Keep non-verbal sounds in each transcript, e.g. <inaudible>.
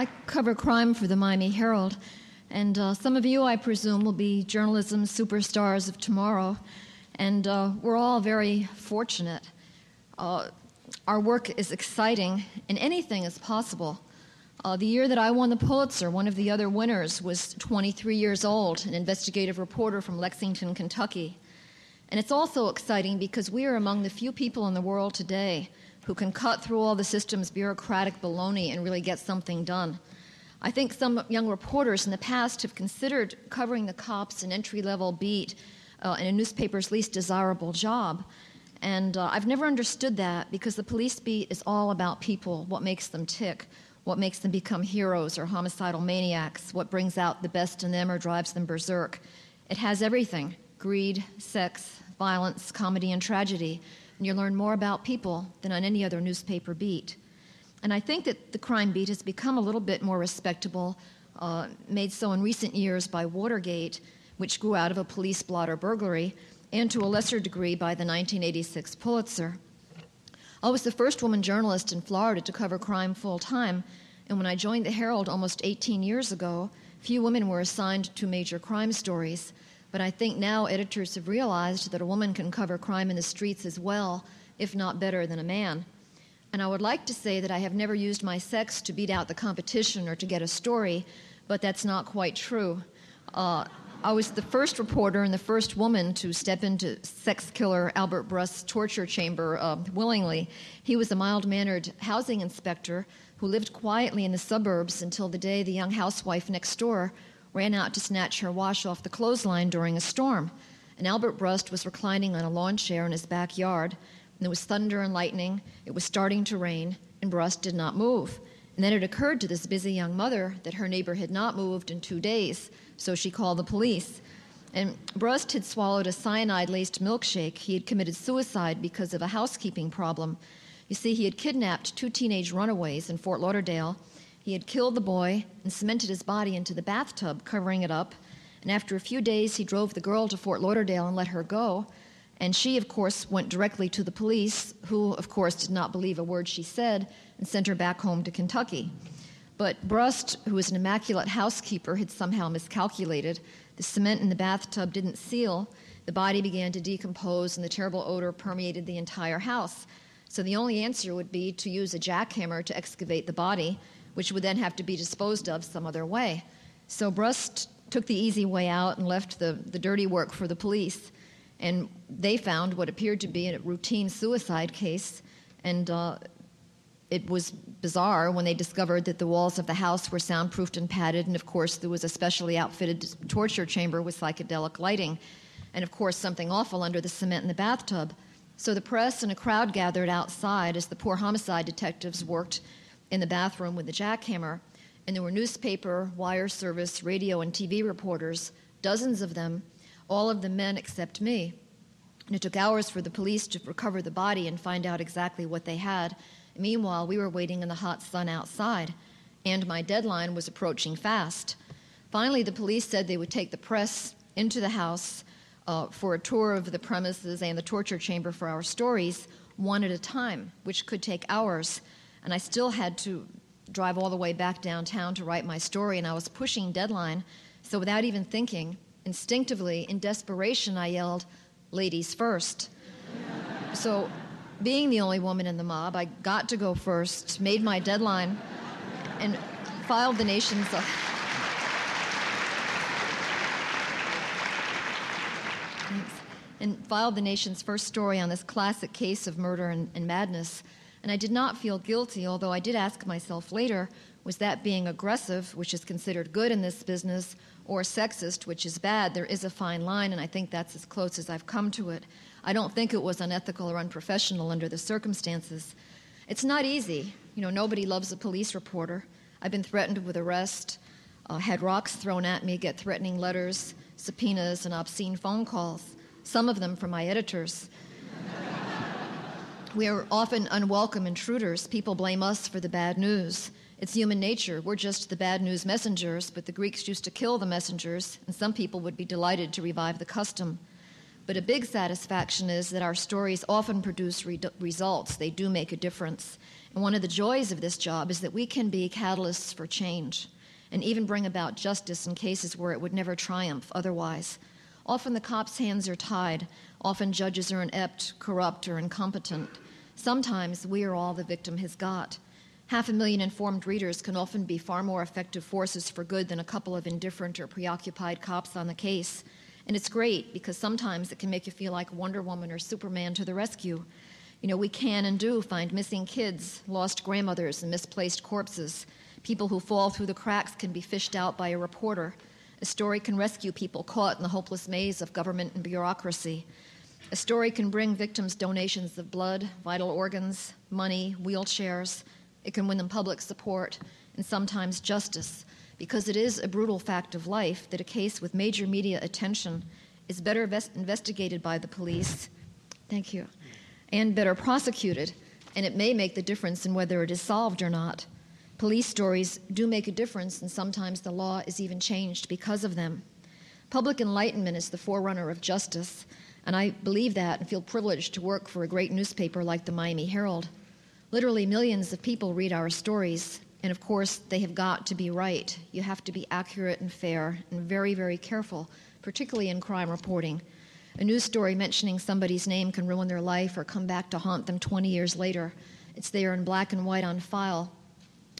I cover crime for the Miami Herald, and uh, some of you, I presume, will be journalism superstars of tomorrow, and uh, we're all very fortunate. Uh, our work is exciting, and anything is possible. Uh, the year that I won the Pulitzer, one of the other winners was 23 years old, an investigative reporter from Lexington, Kentucky. And it's also exciting because we are among the few people in the world today who can cut through all the system's bureaucratic baloney and really get something done. I think some young reporters in the past have considered covering the cops an entry level beat uh, in a newspaper's least desirable job. And uh, I've never understood that because the police beat is all about people, what makes them tick, what makes them become heroes or homicidal maniacs, what brings out the best in them or drives them berserk. It has everything greed, sex, violence, comedy, and tragedy. And you learn more about people than on any other newspaper beat. And I think that the crime beat has become a little bit more respectable, uh, made so in recent years by Watergate, which grew out of a police blotter burglary, and to a lesser degree by the 1986 Pulitzer. I was the first woman journalist in Florida to cover crime full time, and when I joined the Herald almost 18 years ago, few women were assigned to major crime stories. But I think now editors have realized that a woman can cover crime in the streets as well, if not better than a man. And I would like to say that I have never used my sex to beat out the competition or to get a story, but that's not quite true. Uh, I was the first reporter and the first woman to step into sex killer Albert Brust's torture chamber uh, willingly. He was a mild mannered housing inspector who lived quietly in the suburbs until the day the young housewife next door ran out to snatch her wash off the clothesline during a storm. And Albert Brust was reclining on a lawn chair in his backyard, and there was thunder and lightning. It was starting to rain, and Brust did not move. And then it occurred to this busy young mother that her neighbor had not moved in two days so she called the police. And Brust had swallowed a cyanide laced milkshake. He had committed suicide because of a housekeeping problem. You see, he had kidnapped two teenage runaways in Fort Lauderdale. He had killed the boy and cemented his body into the bathtub, covering it up. And after a few days, he drove the girl to Fort Lauderdale and let her go. And she, of course, went directly to the police, who, of course, did not believe a word she said and sent her back home to Kentucky. But Brust, who was an immaculate housekeeper, had somehow miscalculated. The cement in the bathtub didn't seal. The body began to decompose, and the terrible odor permeated the entire house. So the only answer would be to use a jackhammer to excavate the body, which would then have to be disposed of some other way. So Brust took the easy way out and left the, the dirty work for the police. And they found what appeared to be a routine suicide case. And uh, it was bizarre when they discovered that the walls of the house were soundproofed and padded, and of course, there was a specially outfitted torture chamber with psychedelic lighting, and of course, something awful under the cement in the bathtub. So the press and a crowd gathered outside as the poor homicide detectives worked in the bathroom with the jackhammer, and there were newspaper, wire service, radio, and TV reporters, dozens of them, all of them men except me. And it took hours for the police to recover the body and find out exactly what they had Meanwhile, we were waiting in the hot sun outside, and my deadline was approaching fast. Finally, the police said they would take the press into the house uh, for a tour of the premises and the torture chamber for our stories, one at a time, which could take hours. And I still had to drive all the way back downtown to write my story, and I was pushing deadline. So without even thinking, instinctively, in desperation, I yelled, Ladies first. <laughs> so being the only woman in the mob, I got to go first, made my deadline, and filed the nation's. And filed the nation's first story on this classic case of murder and, and madness. And I did not feel guilty, although I did ask myself later was that being aggressive, which is considered good in this business, or sexist, which is bad? There is a fine line, and I think that's as close as I've come to it. I don't think it was unethical or unprofessional under the circumstances. It's not easy. You know, nobody loves a police reporter. I've been threatened with arrest, uh, had rocks thrown at me, get threatening letters, subpoenas, and obscene phone calls, some of them from my editors. We are often unwelcome intruders. People blame us for the bad news. It's human nature. We're just the bad news messengers, but the Greeks used to kill the messengers, and some people would be delighted to revive the custom. But a big satisfaction is that our stories often produce re- results. They do make a difference. And one of the joys of this job is that we can be catalysts for change and even bring about justice in cases where it would never triumph otherwise. Often the cops' hands are tied. Often judges are inept, corrupt, or incompetent. Sometimes we are all the victim has got. Half a million informed readers can often be far more effective forces for good than a couple of indifferent or preoccupied cops on the case. And it's great because sometimes it can make you feel like Wonder Woman or Superman to the rescue. You know, we can and do find missing kids, lost grandmothers, and misplaced corpses. People who fall through the cracks can be fished out by a reporter. A story can rescue people caught in the hopeless maze of government and bureaucracy. A story can bring victims donations of blood, vital organs, money, wheelchairs. It can win them public support and sometimes justice, because it is a brutal fact of life that a case with major media attention is better investigated by the police. Thank you and better prosecuted, and it may make the difference in whether it is solved or not. Police stories do make a difference, and sometimes the law is even changed because of them. Public enlightenment is the forerunner of justice, and I believe that and feel privileged to work for a great newspaper like the Miami Herald. Literally, millions of people read our stories, and of course, they have got to be right. You have to be accurate and fair and very, very careful, particularly in crime reporting. A news story mentioning somebody's name can ruin their life or come back to haunt them 20 years later. It's there in black and white on file.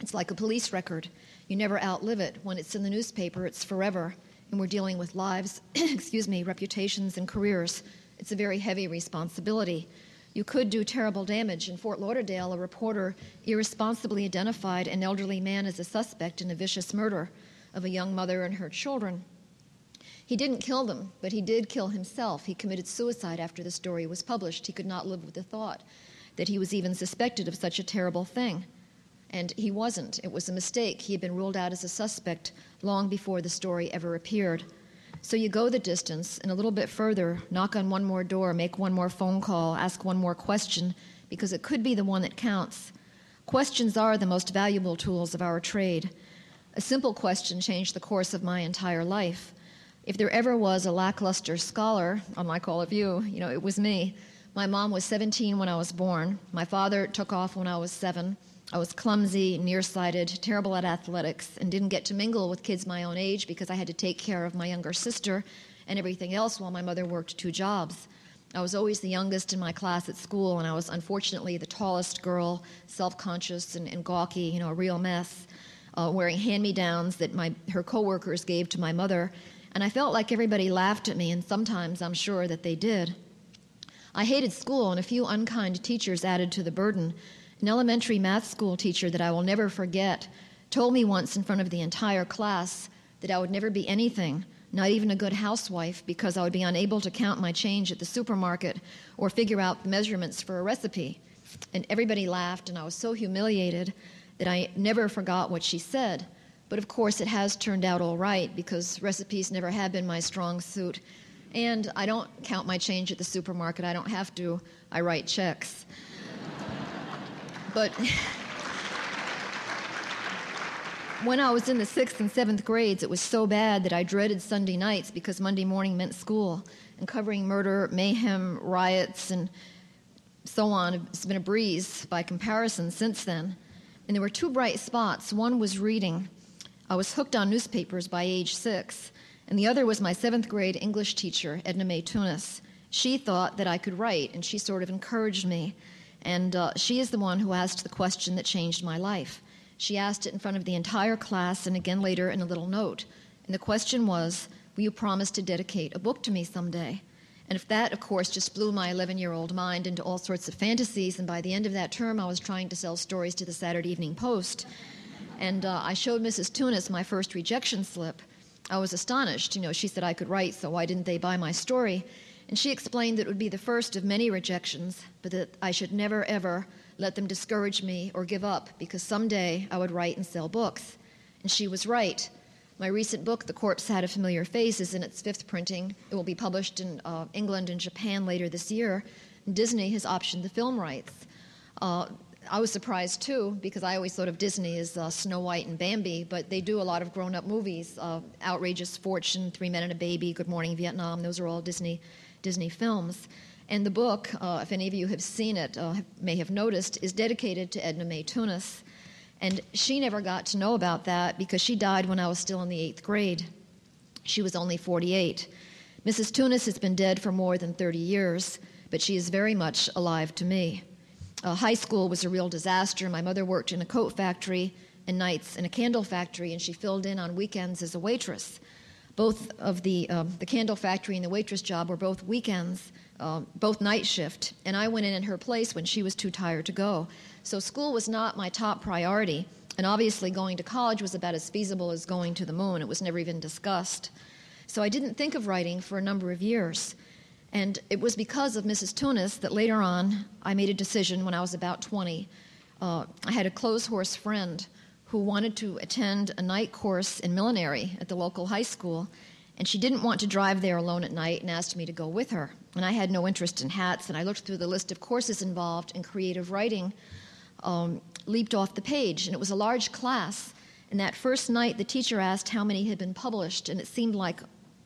It's like a police record. You never outlive it. When it's in the newspaper, it's forever. And we're dealing with lives, <clears throat> excuse me, reputations, and careers. It's a very heavy responsibility. You could do terrible damage. In Fort Lauderdale, a reporter irresponsibly identified an elderly man as a suspect in a vicious murder of a young mother and her children. He didn't kill them, but he did kill himself. He committed suicide after the story was published. He could not live with the thought that he was even suspected of such a terrible thing. And he wasn't. It was a mistake. He had been ruled out as a suspect long before the story ever appeared. So you go the distance and a little bit further, knock on one more door, make one more phone call, ask one more question, because it could be the one that counts. Questions are the most valuable tools of our trade. A simple question changed the course of my entire life. If there ever was a lackluster scholar, unlike all of you, you know, it was me. My mom was 17 when I was born. My father took off when I was seven. I was clumsy, nearsighted, terrible at athletics, and didn't get to mingle with kids my own age because I had to take care of my younger sister and everything else while my mother worked two jobs. I was always the youngest in my class at school, and I was unfortunately the tallest girl, self conscious and, and, gawky, you know, a real mess, uh, wearing hand me downs that my, her coworkers gave to my mother and I felt like everybody laughed at me, and sometimes I'm sure that they did. I hated school, and a few unkind teachers added to the burden. An elementary math school teacher that I will never forget told me once in front of the entire class that I would never be anything, not even a good housewife, because I would be unable to count my change at the supermarket or figure out the measurements for a recipe. And everybody laughed, and I was so humiliated that I never forgot what she said. But of course, it has turned out all right because recipes never have been my strong suit. And I don't count my change at the supermarket. I don't have to. I write checks. but when I was in the sixth and seventh grades, it was so bad that I dreaded Sunday nights because Monday morning meant school. And covering murder, mayhem, riots, and so on has been a breeze by comparison since then. And there were two bright spots. One was reading. I was hooked on newspapers by age six, and the other was my seventh grade English teacher, Edna Mae Tunis. She thought that I could write, and she sort of encouraged me. And uh, she is the one who asked the question that changed my life. She asked it in front of the entire class and again later in a little note. And the question was, Will you promise to dedicate a book to me someday? And if that, of course, just blew my 11 year old mind into all sorts of fantasies, and by the end of that term, I was trying to sell stories to the Saturday Evening Post. And uh, I showed Mrs. Tunis my first rejection slip. I was astonished. You know, she said I could write, so why didn't they buy my story? And she explained that it would be the first of many rejections, but that I should never, ever let them discourage me or give up, because someday I would write and sell books. And she was right. My recent book, The Corpse Had a Familiar Face, is in its fifth printing. It will be published in uh, England and Japan later this year. Disney has optioned the film rights. Uh, I was surprised too because I always thought of Disney as uh, Snow White and Bambi, but they do a lot of grown-up movies. Uh, Outrageous Fortune, Three Men and a Baby, Good Morning Vietnam. Those are all Disney Disney films. And the book, uh, if any of you have seen it, uh, may have noticed, is dedicated to Edna Mae Tunis. And she never got to know about that because she died when I was still in the eighth grade. She was only 48. Mrs. Tunis has been dead for more than 30 years, but she is very much alive to me. Uh, high school was a real disaster. My mother worked in a coat factory and nights in a candle factory, and she filled in on weekends as a waitress. Both of the, um, the candle factory and the waitress job were both weekends, uh, both night shift, and I went in in her place when she was too tired to go. So school was not my top priority, and obviously going to college was about as feasible as going to the moon. It was never even discussed. So I didn't think of writing for a number of years. And it was because of Mrs. Tunis that later on I made a decision when I was about 20. Uh, I had a clothes horse friend who wanted to attend a night course in millinery at the local high school, and she didn't want to drive there alone at night and asked me to go with her. And I had no interest in hats, and I looked through the list of courses involved in creative writing, um, leaped off the page, and it was a large class. And that first night, the teacher asked how many had been published, and it seemed like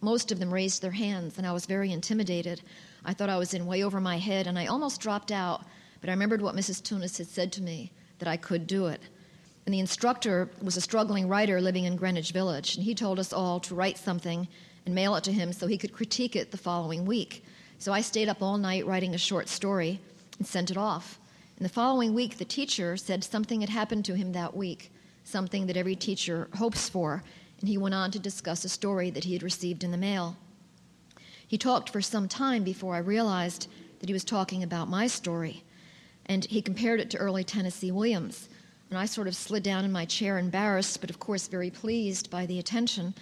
most of them raised their hands, and I was very intimidated. I thought I was in way over my head, and I almost dropped out, but I remembered what Mrs. Tunis had said to me that I could do it. And the instructor was a struggling writer living in Greenwich Village, and he told us all to write something and mail it to him so he could critique it the following week. So I stayed up all night writing a short story and sent it off. And the following week, the teacher said something had happened to him that week, something that every teacher hopes for, and he went on to discuss a story that he had received in the mail. He talked for some time before I realized that he was talking about my story, and he compared it to early Tennessee Williams and I sort of slid down in my chair, embarrassed, but of course very pleased by the attention.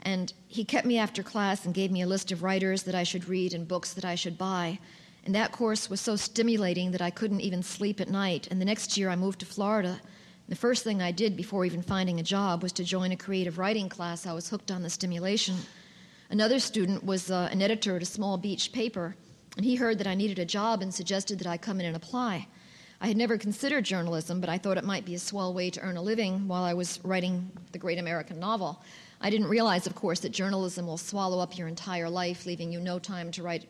And he kept me after class and gave me a list of writers that I should read and books that I should buy. And that course was so stimulating that I couldn't even sleep at night. And the next year I moved to Florida. The first thing I did before even finding a job was to join a creative writing class. I was hooked on the stimulation. Another student was uh, an editor at a small beach paper, and he heard that I needed a job and suggested that I come in and apply. I had never considered journalism, but I thought it might be a swell way to earn a living while I was writing the great American novel. I didn't realize, of course, that journalism will swallow up your entire life, leaving you no time to write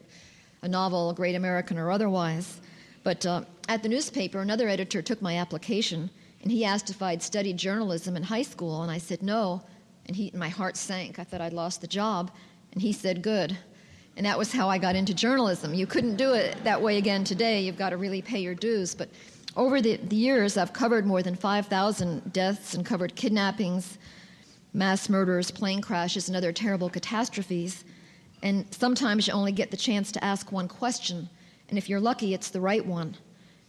a novel, a great American or otherwise. But uh, at the newspaper, another editor took my application, and he asked if I'd studied journalism in high school, and I said no. And he, my heart sank. I thought I'd lost the job, and he said, "Good." And that was how I got into journalism. You couldn't do it that way again today. You've got to really pay your dues. But over the, the years, I've covered more than 5,000 deaths and covered kidnappings, mass murders, plane crashes, and other terrible catastrophes. And sometimes you only get the chance to ask one question. And if you're lucky, it's the right one.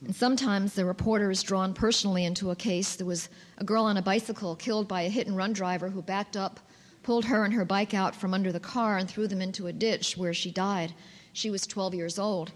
And sometimes the reporter is drawn personally into a case. There was a girl on a bicycle killed by a hit and run driver who backed up pulled her and her bike out from under the car and threw them into a ditch where she died. She was 12 years old.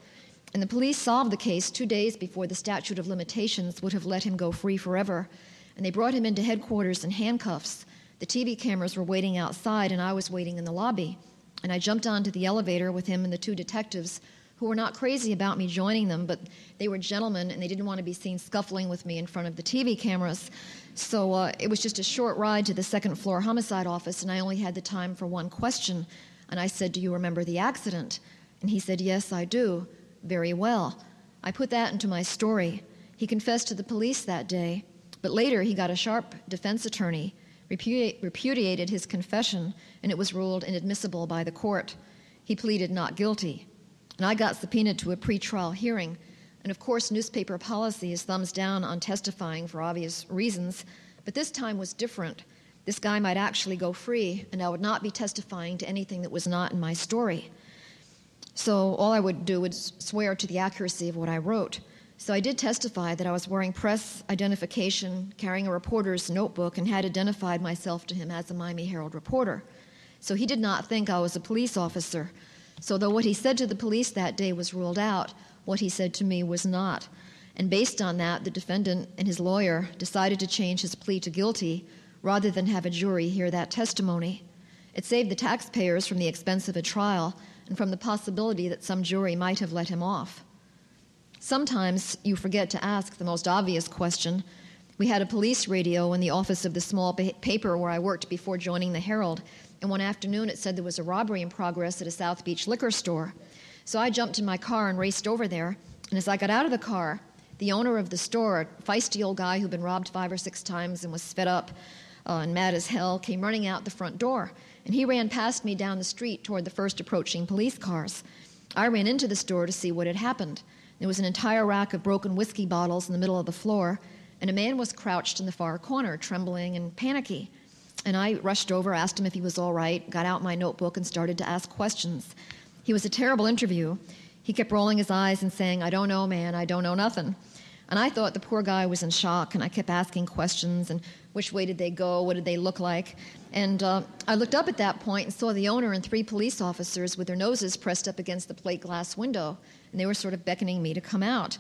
And the police solved the case two days before the statute of limitations would have let him go free forever. And they brought him into headquarters in handcuffs. The TV cameras were waiting outside, and I was waiting in the lobby. And I jumped onto the elevator with him and the two detectives who were not crazy about me joining them, but they were gentlemen and they didn't want to be seen scuffling with me in front of the TV cameras. So uh, it was just a short ride to the second floor homicide office, and I only had the time for one question. And I said, Do you remember the accident? And he said, Yes, I do. Very well. I put that into my story. He confessed to the police that day, but later he got a sharp defense attorney, repudiated his confession, and it was ruled inadmissible by the court. He pleaded not guilty. And I got subpoenaed to a pretrial hearing and of course, newspaper policy is thumbs down on testifying for obvious reasons, but this time was different. This guy might actually go free, and I would not be testifying to anything that was not in my story. So all I would do was swear to the accuracy of what I wrote. So I did testify that I was wearing press identification, carrying a reporter's notebook, and had identified myself to him as a Miami Herald reporter. So he did not think I was a police officer. So though what he said to the police that day was ruled out, what he said to me was not. And based on that, the defendant and his lawyer decided to change his plea to guilty rather than have a jury hear that testimony. It saved the taxpayers from the expense of a trial and from the possibility that some jury might have let him off. Sometimes you forget to ask the most obvious question. We had a police radio in the office of the small paper where I worked before joining the Herald, and one afternoon it said there was a robbery in progress at a South Beach liquor store. So I jumped in my car and raced over there. And as I got out of the car, the owner of the store, a feisty old guy who'd been robbed five or six times and was fed up uh, and mad as hell, came running out the front door. And he ran past me down the street toward the first approaching police cars. I ran into the store to see what had happened. There was an entire rack of broken whiskey bottles in the middle of the floor, and a man was crouched in the far corner, trembling and panicky. And I rushed over, asked him if he was all right, got out my notebook, and started to ask questions. He was a terrible interview. He kept rolling his eyes and saying, I don't know, man, I don't know nothing. And I thought the poor guy was in shock, and I kept asking questions and which way did they go, what did they look like. And uh, I looked up at that point and saw the owner and three police officers with their noses pressed up against the plate glass window, and they were sort of beckoning me to come out.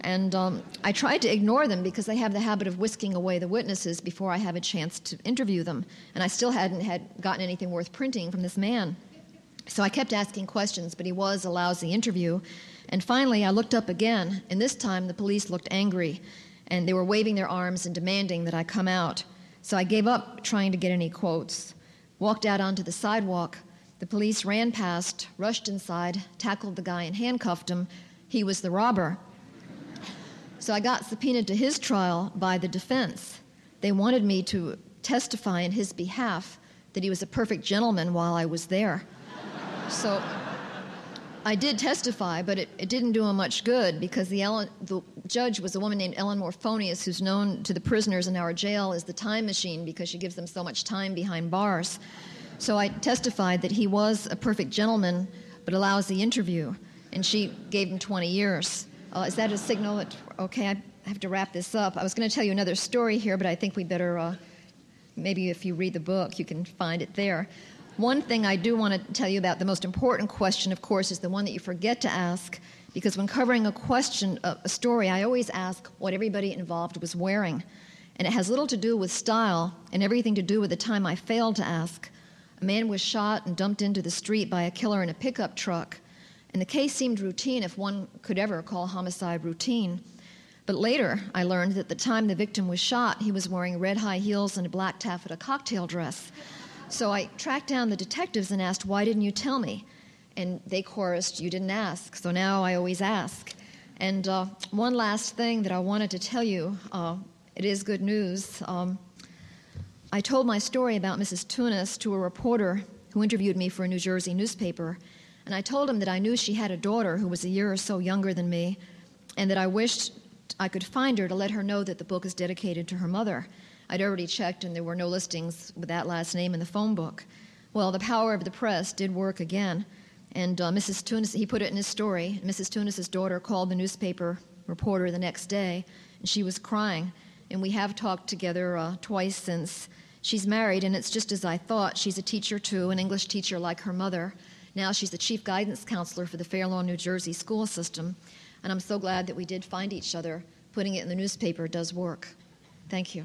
And um, I tried to ignore them because they have the habit of whisking away the witnesses before I have a chance to interview them. And I still hadn't had gotten anything worth printing from this man. So I kept asking questions, but he was a lousy interview. And finally, I looked up again, and this time the police looked angry, and they were waving their arms and demanding that I come out. So I gave up trying to get any quotes, walked out onto the sidewalk. The police ran past, rushed inside, tackled the guy, and handcuffed him. He was the robber. So I got subpoenaed to his trial by the defense. They wanted me to testify in his behalf that he was a perfect gentleman while I was there. So I did testify, but it, it didn't do him much good because the, Ellen, the judge was a woman named Ellen Morphonius, who's known to the prisoners in our jail as the time machine because she gives them so much time behind bars. So I testified that he was a perfect gentleman, but allows the interview, and she gave him 20 years. Uh, is that a signal that, okay, I have to wrap this up. I was going to tell you another story here, but I think we better, uh, maybe if you read the book, you can find it there. One thing I do want to tell you about the most important question, of course, is the one that you forget to ask, because when covering a question, a story, I always ask what everybody involved was wearing. And it has little to do with style and everything to do with the time I failed to ask. A man was shot and dumped into the street by a killer in a pickup truck. And the case seemed routine if one could ever call homicide routine. But later, I learned that the time the victim was shot, he was wearing red high heels and a black taffeta cocktail dress. So I tracked down the detectives and asked, Why didn't you tell me? And they chorused, You didn't ask. So now I always ask. And uh, one last thing that I wanted to tell you uh, it is good news. Um, I told my story about Mrs. Tunis to a reporter who interviewed me for a New Jersey newspaper. And I told him that I knew she had a daughter who was a year or so younger than me, and that I wished I could find her to let her know that the book is dedicated to her mother. I'd already checked, and there were no listings with that last name in the phone book. Well, the power of the press did work again, and uh, Mrs. Tunis, he put it in his story. Mrs. Tunis's daughter called the newspaper reporter the next day, and she was crying. And we have talked together uh, twice since. She's married, and it's just as I thought. She's a teacher too, an English teacher like her mother. Now she's the chief guidance counselor for the Fair Lawn, New Jersey school system. And I'm so glad that we did find each other. Putting it in the newspaper does work. Thank you.